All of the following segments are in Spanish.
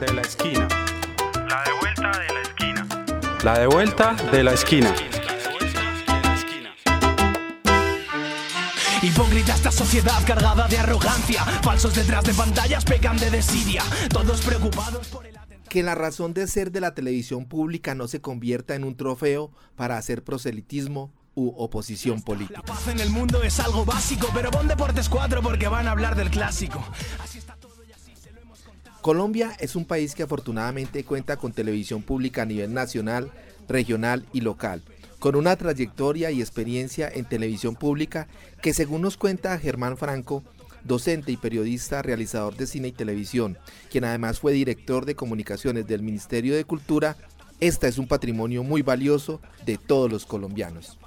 de la esquina. La de vuelta de la esquina. La de vuelta de la esquina. Hipócrita esta sociedad cargada de arrogancia. Falsos detrás de pantallas pecan de desidia. Todos preocupados por el que la razón de ser de la televisión pública no se convierta en un trofeo para hacer proselitismo u oposición política. La paz en el mundo es algo básico, pero pon Deportes 4 porque van a hablar del clásico. Así está Colombia es un país que afortunadamente cuenta con televisión pública a nivel nacional, regional y local, con una trayectoria y experiencia en televisión pública que según nos cuenta Germán Franco, docente y periodista, realizador de cine y televisión, quien además fue director de comunicaciones del Ministerio de Cultura, esta es un patrimonio muy valioso de todos los colombianos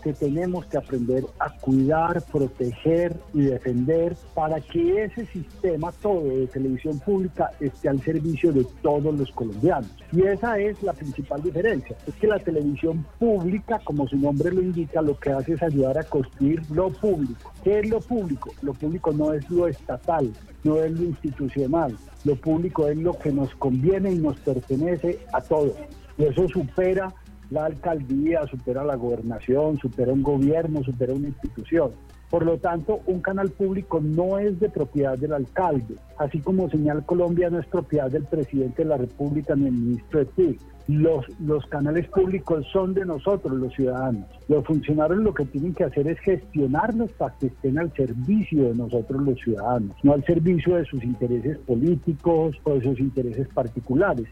que tenemos que aprender a cuidar, proteger y defender para que ese sistema todo de televisión pública esté al servicio de todos los colombianos. Y esa es la principal diferencia. Es que la televisión pública, como su nombre lo indica, lo que hace es ayudar a construir lo público. ¿Qué es lo público? Lo público no es lo estatal, no es lo institucional. Lo público es lo que nos conviene y nos pertenece a todos. Y eso supera la alcaldía, supera la gobernación, supera un gobierno, supera una institución. Por lo tanto, un canal público no es de propiedad del alcalde, así como Señal Colombia no es propiedad del presidente de la República ni el ministro de TIC. Los, los canales públicos son de nosotros, los ciudadanos. Los funcionarios lo que tienen que hacer es gestionarlos para que estén al servicio de nosotros, los ciudadanos, no al servicio de sus intereses políticos o de sus intereses particulares.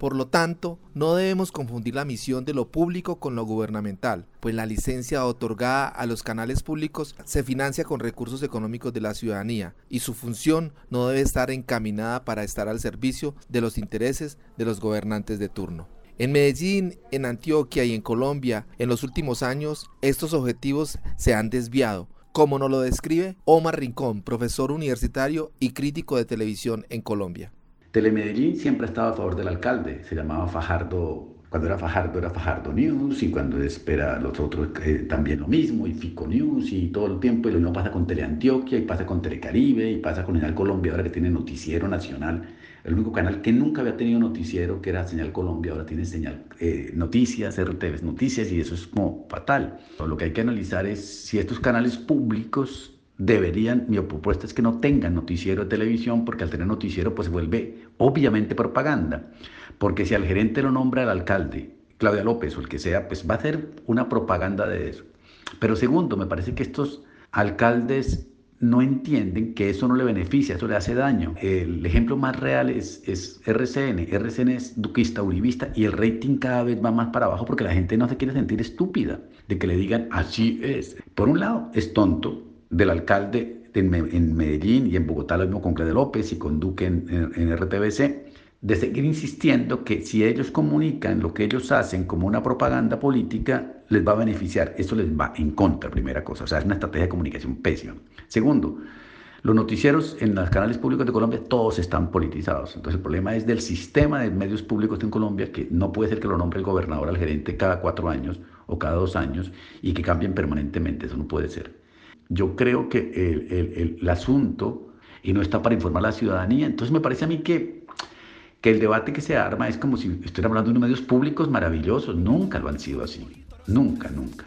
Por lo tanto, no debemos confundir la misión de lo público con lo gubernamental, pues la licencia otorgada a los canales públicos se financia con recursos económicos de la ciudadanía y su función no debe estar encaminada para estar al servicio de los intereses de los gobernantes de turno. En Medellín, en Antioquia y en Colombia, en los últimos años, estos objetivos se han desviado, como nos lo describe Omar Rincón, profesor universitario y crítico de televisión en Colombia. Telemedellín siempre estaba a favor del alcalde, se llamaba Fajardo, cuando era Fajardo era Fajardo News y cuando espera los otros eh, también lo mismo, y Fico News y todo el tiempo, y lo mismo pasa con Teleantioquia y pasa con Telecaribe y pasa con Señal Colombia, ahora que tiene noticiero nacional, el único canal que nunca había tenido noticiero, que era Señal Colombia, ahora tiene señal eh, noticias, RTV noticias, y eso es como fatal. Lo que hay que analizar es si estos canales públicos deberían, mi propuesta es que no tengan noticiero de televisión, porque al tener noticiero pues se vuelve obviamente propaganda, porque si al gerente lo nombra el alcalde, Claudia López o el que sea, pues va a ser una propaganda de eso. Pero segundo, me parece que estos alcaldes no entienden que eso no le beneficia, eso le hace daño. El ejemplo más real es, es RCN. RCN es duquista, uribista y el rating cada vez va más para abajo porque la gente no se quiere sentir estúpida de que le digan así es. Por un lado, es tonto del alcalde en Medellín y en Bogotá, lo mismo con Claudia López y con Duque en, RTBC, de seguir insistiendo que si ellos comunican lo que ellos hacen como una propaganda política, les va a beneficiar. Eso les va en contra, primera cosa. O sea, es una estrategia de comunicación pésima. Segundo, los noticieros en los canales públicos de Colombia todos están politizados. Entonces el problema es del sistema de medios públicos en Colombia, que no puede ser que lo nombre el gobernador al gerente cada cuatro años o cada dos años y que cambien permanentemente. Eso no puede ser. Yo creo que el, el, asunto, y no está para informar a la ciudadanía, entonces me parece a mí que, que el debate que se arma es como si estuviéramos hablando de unos medios públicos maravillosos, nunca lo han sido así, nunca, nunca.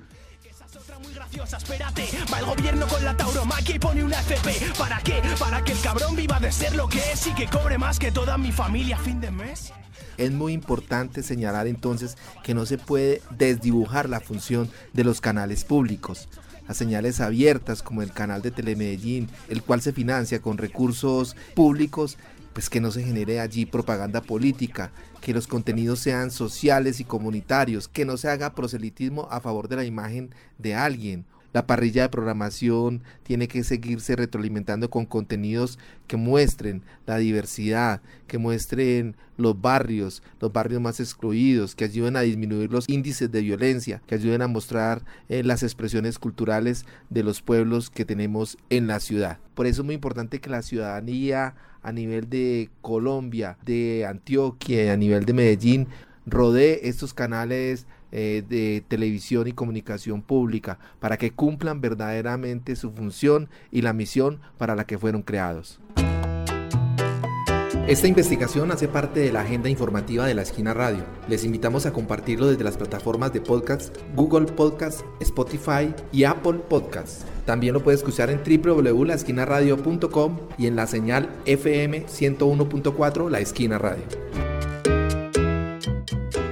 Espérate, va el gobierno con la tauromaquia y pone una FP. ¿Para qué? Para que el cabrón viva de ser lo que es y que cobre más que toda mi familia a fin de mes. Es muy importante señalar entonces que no se puede desdibujar la función de los canales públicos a señales abiertas como el canal de Telemedellín, el cual se financia con recursos públicos, pues que no se genere allí propaganda política, que los contenidos sean sociales y comunitarios, que no se haga proselitismo a favor de la imagen de alguien la parrilla de programación tiene que seguirse retroalimentando con contenidos que muestren la diversidad, que muestren los barrios, los barrios más excluidos, que ayuden a disminuir los índices de violencia, que ayuden a mostrar eh, las expresiones culturales de los pueblos que tenemos en la ciudad. Por eso es muy importante que la ciudadanía a nivel de Colombia, de Antioquia, a nivel de Medellín, rodee estos canales eh, de televisión y comunicación pública para que cumplan verdaderamente su función y la misión para la que fueron creados. Esta investigación hace parte de la agenda informativa de la Esquina Radio. Les invitamos a compartirlo desde las plataformas de podcast Google Podcast, Spotify y Apple Podcasts. También lo puedes escuchar en www.laesquinaradio.com y en la señal FM 101.4 La Esquina Radio.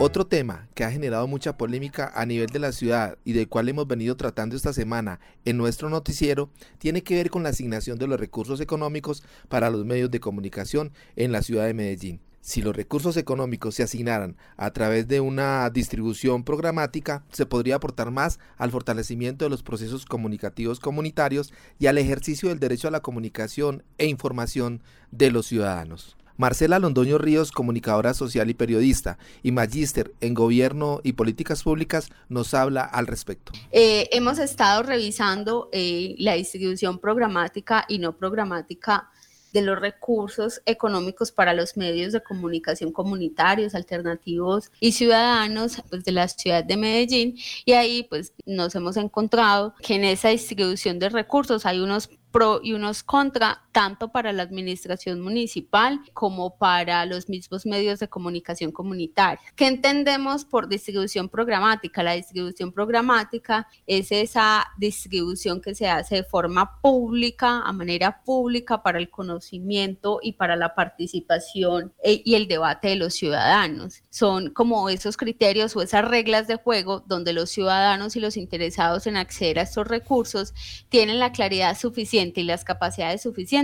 Otro tema que ha generado mucha polémica a nivel de la ciudad y del cual hemos venido tratando esta semana en nuestro noticiero tiene que ver con la asignación de los recursos económicos para los medios de comunicación en la ciudad de Medellín. Si los recursos económicos se asignaran a través de una distribución programática, se podría aportar más al fortalecimiento de los procesos comunicativos comunitarios y al ejercicio del derecho a la comunicación e información de los ciudadanos. Marcela Londoño Ríos, comunicadora social y periodista, y magíster en gobierno y políticas públicas, nos habla al respecto. Eh, hemos estado revisando eh, la distribución programática y no programática de los recursos económicos para los medios de comunicación comunitarios, alternativos y ciudadanos pues, de la ciudad de Medellín. Y ahí pues nos hemos encontrado que en esa distribución de recursos hay unos pro y unos contra, tanto para la administración municipal como para los mismos medios de comunicación comunitaria. ¿Qué entendemos por distribución programática? La distribución programática es esa distribución que se hace de forma pública, a manera pública, para el conocimiento y para la participación eh, y el debate de los ciudadanos. Son como esos criterios o esas reglas de juego donde los ciudadanos y los interesados en acceder a estos recursos tienen la claridad suficiente y las capacidades suficientes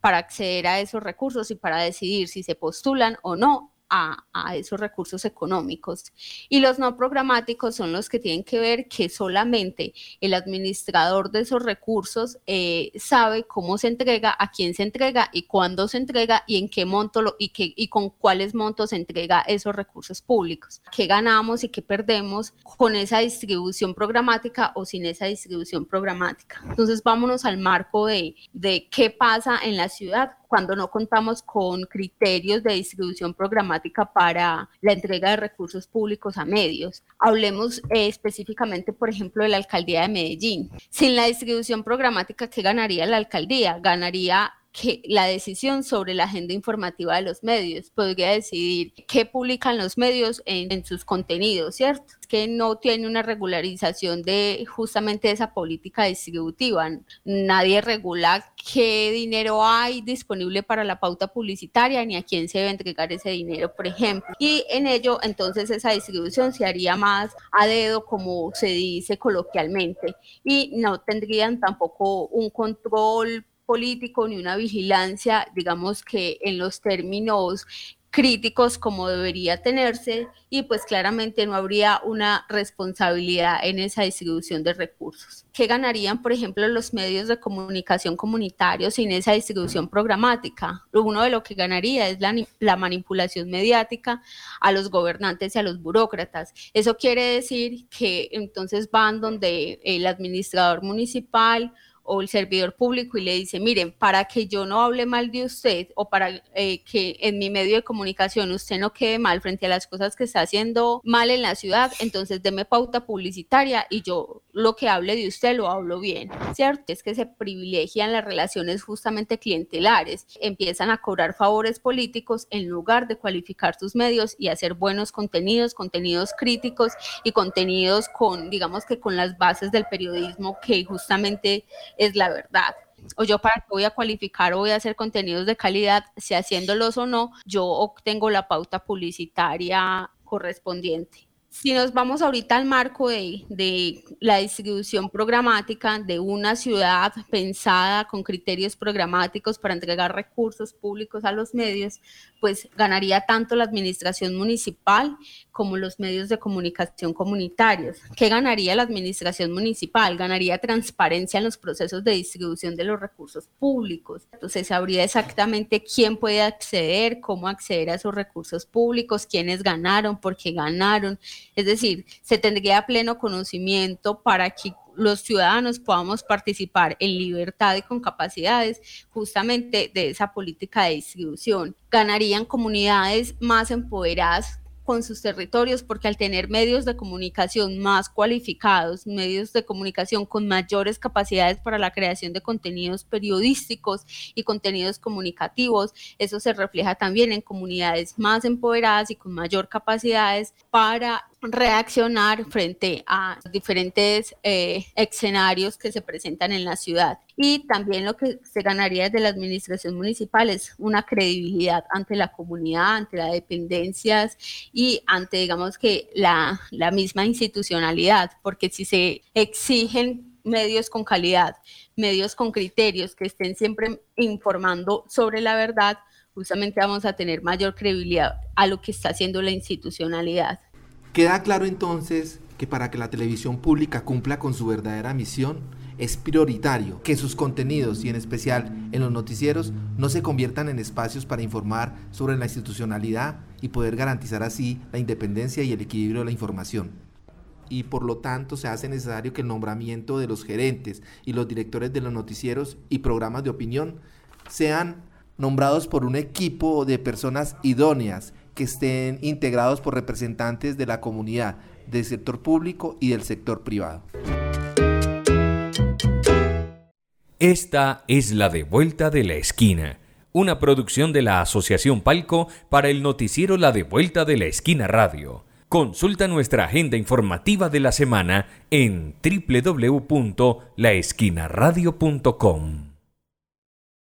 para acceder a esos recursos y para decidir si se postulan o no a, esos recursos económicos. Y los no programáticos son los que tienen que ver que solamente el administrador de esos recursos eh, sabe cómo se entrega, a quién se entrega y cuándo se entrega y en qué monto y, y con cuáles montos se entrega esos recursos públicos. ¿Qué ganamos y qué perdemos con esa distribución programática o sin esa distribución programática? Entonces vámonos al marco de, de qué pasa en la ciudad cuando no contamos con criterios de distribución programática para la entrega de recursos públicos a medios. Hablemos eh, específicamente, por ejemplo, de la alcaldía de Medellín. Sin la distribución programática, ¿qué ganaría la alcaldía? Ganaría que la decisión sobre la agenda informativa de los medios podría decidir qué publican los medios en, sus contenidos, ¿cierto? que no tiene una regularización de justamente esa política distributiva. Nadie regula qué dinero hay disponible para la pauta publicitaria ni a quién se debe entregar ese dinero, por ejemplo. Y en ello, entonces, esa distribución se haría más a dedo, como se dice coloquialmente, y no tendrían tampoco un control político ni una vigilancia, digamos que en los términos críticos como debería tenerse y pues claramente no habría una responsabilidad en esa distribución de recursos. ¿Qué ganarían, por ejemplo, los medios de comunicación comunitarios sin esa distribución programática? Uno de lo que ganaría es la, manipulación mediática a los gobernantes y a los burócratas. Eso quiere decir que entonces van donde el administrador municipal o el servidor público y le dice, miren, para que yo no hable mal de usted o para eh, que en mi medio de comunicación usted no quede mal frente a las cosas que está haciendo mal en la ciudad, entonces deme pauta publicitaria y yo lo que hable de usted lo hablo bien, ¿cierto? Es que se privilegian las relaciones justamente clientelares, empiezan a cobrar favores políticos en lugar de cualificar sus medios y hacer buenos contenidos, contenidos críticos y contenidos con, digamos que con las bases del periodismo que justamente es la verdad o yo para que voy a cualificar o voy a hacer contenidos de calidad, si haciéndolos o no, yo obtengo la pauta publicitaria correspondiente. Si nos vamos ahorita al marco de, la distribución programática de una ciudad pensada con criterios programáticos para entregar recursos públicos a los medios, pues ganaría tanto la administración municipal como los medios de comunicación comunitarios. ¿Qué ganaría la administración municipal? Ganaría transparencia en los procesos de distribución de los recursos públicos. Entonces sabría exactamente quién puede acceder, cómo acceder a esos recursos públicos, quiénes ganaron, por qué ganaron. Es decir, se tendría pleno conocimiento para que los ciudadanos podamos participar en libertad y con capacidades justamente de esa política de distribución. Ganarían comunidades más empoderadas con sus territorios porque al tener medios de comunicación más cualificados, medios de comunicación con mayores capacidades para la creación de contenidos periodísticos y contenidos comunicativos, eso se refleja también en comunidades más empoderadas y con mayor capacidades para reaccionar frente a diferentes eh, escenarios que se presentan en la ciudad. Y también lo que se ganaría desde la administración municipal es una credibilidad ante la comunidad, ante las dependencias y ante, digamos que, la, la misma institucionalidad, porque si se exigen medios con calidad, medios con criterios que estén siempre informando sobre la verdad, justamente vamos a tener mayor credibilidad a lo que está haciendo la institucionalidad. Queda claro entonces que para que la televisión pública cumpla con su verdadera misión, es prioritario que sus contenidos y en especial en los noticieros no se conviertan en espacios para informar sobre la institucionalidad y poder garantizar así la independencia y el equilibrio de la información. Y por lo tanto se hace necesario que el nombramiento de los gerentes y los directores de los noticieros y programas de opinión sean nombrados por un equipo de personas idóneas que estén integrados por representantes de la comunidad, del sector público y del sector privado. Esta es la de vuelta de la esquina, una producción de la Asociación Palco para el noticiero La de vuelta de la esquina radio. Consulta nuestra agenda informativa de la semana en www.laesquinaradio.com.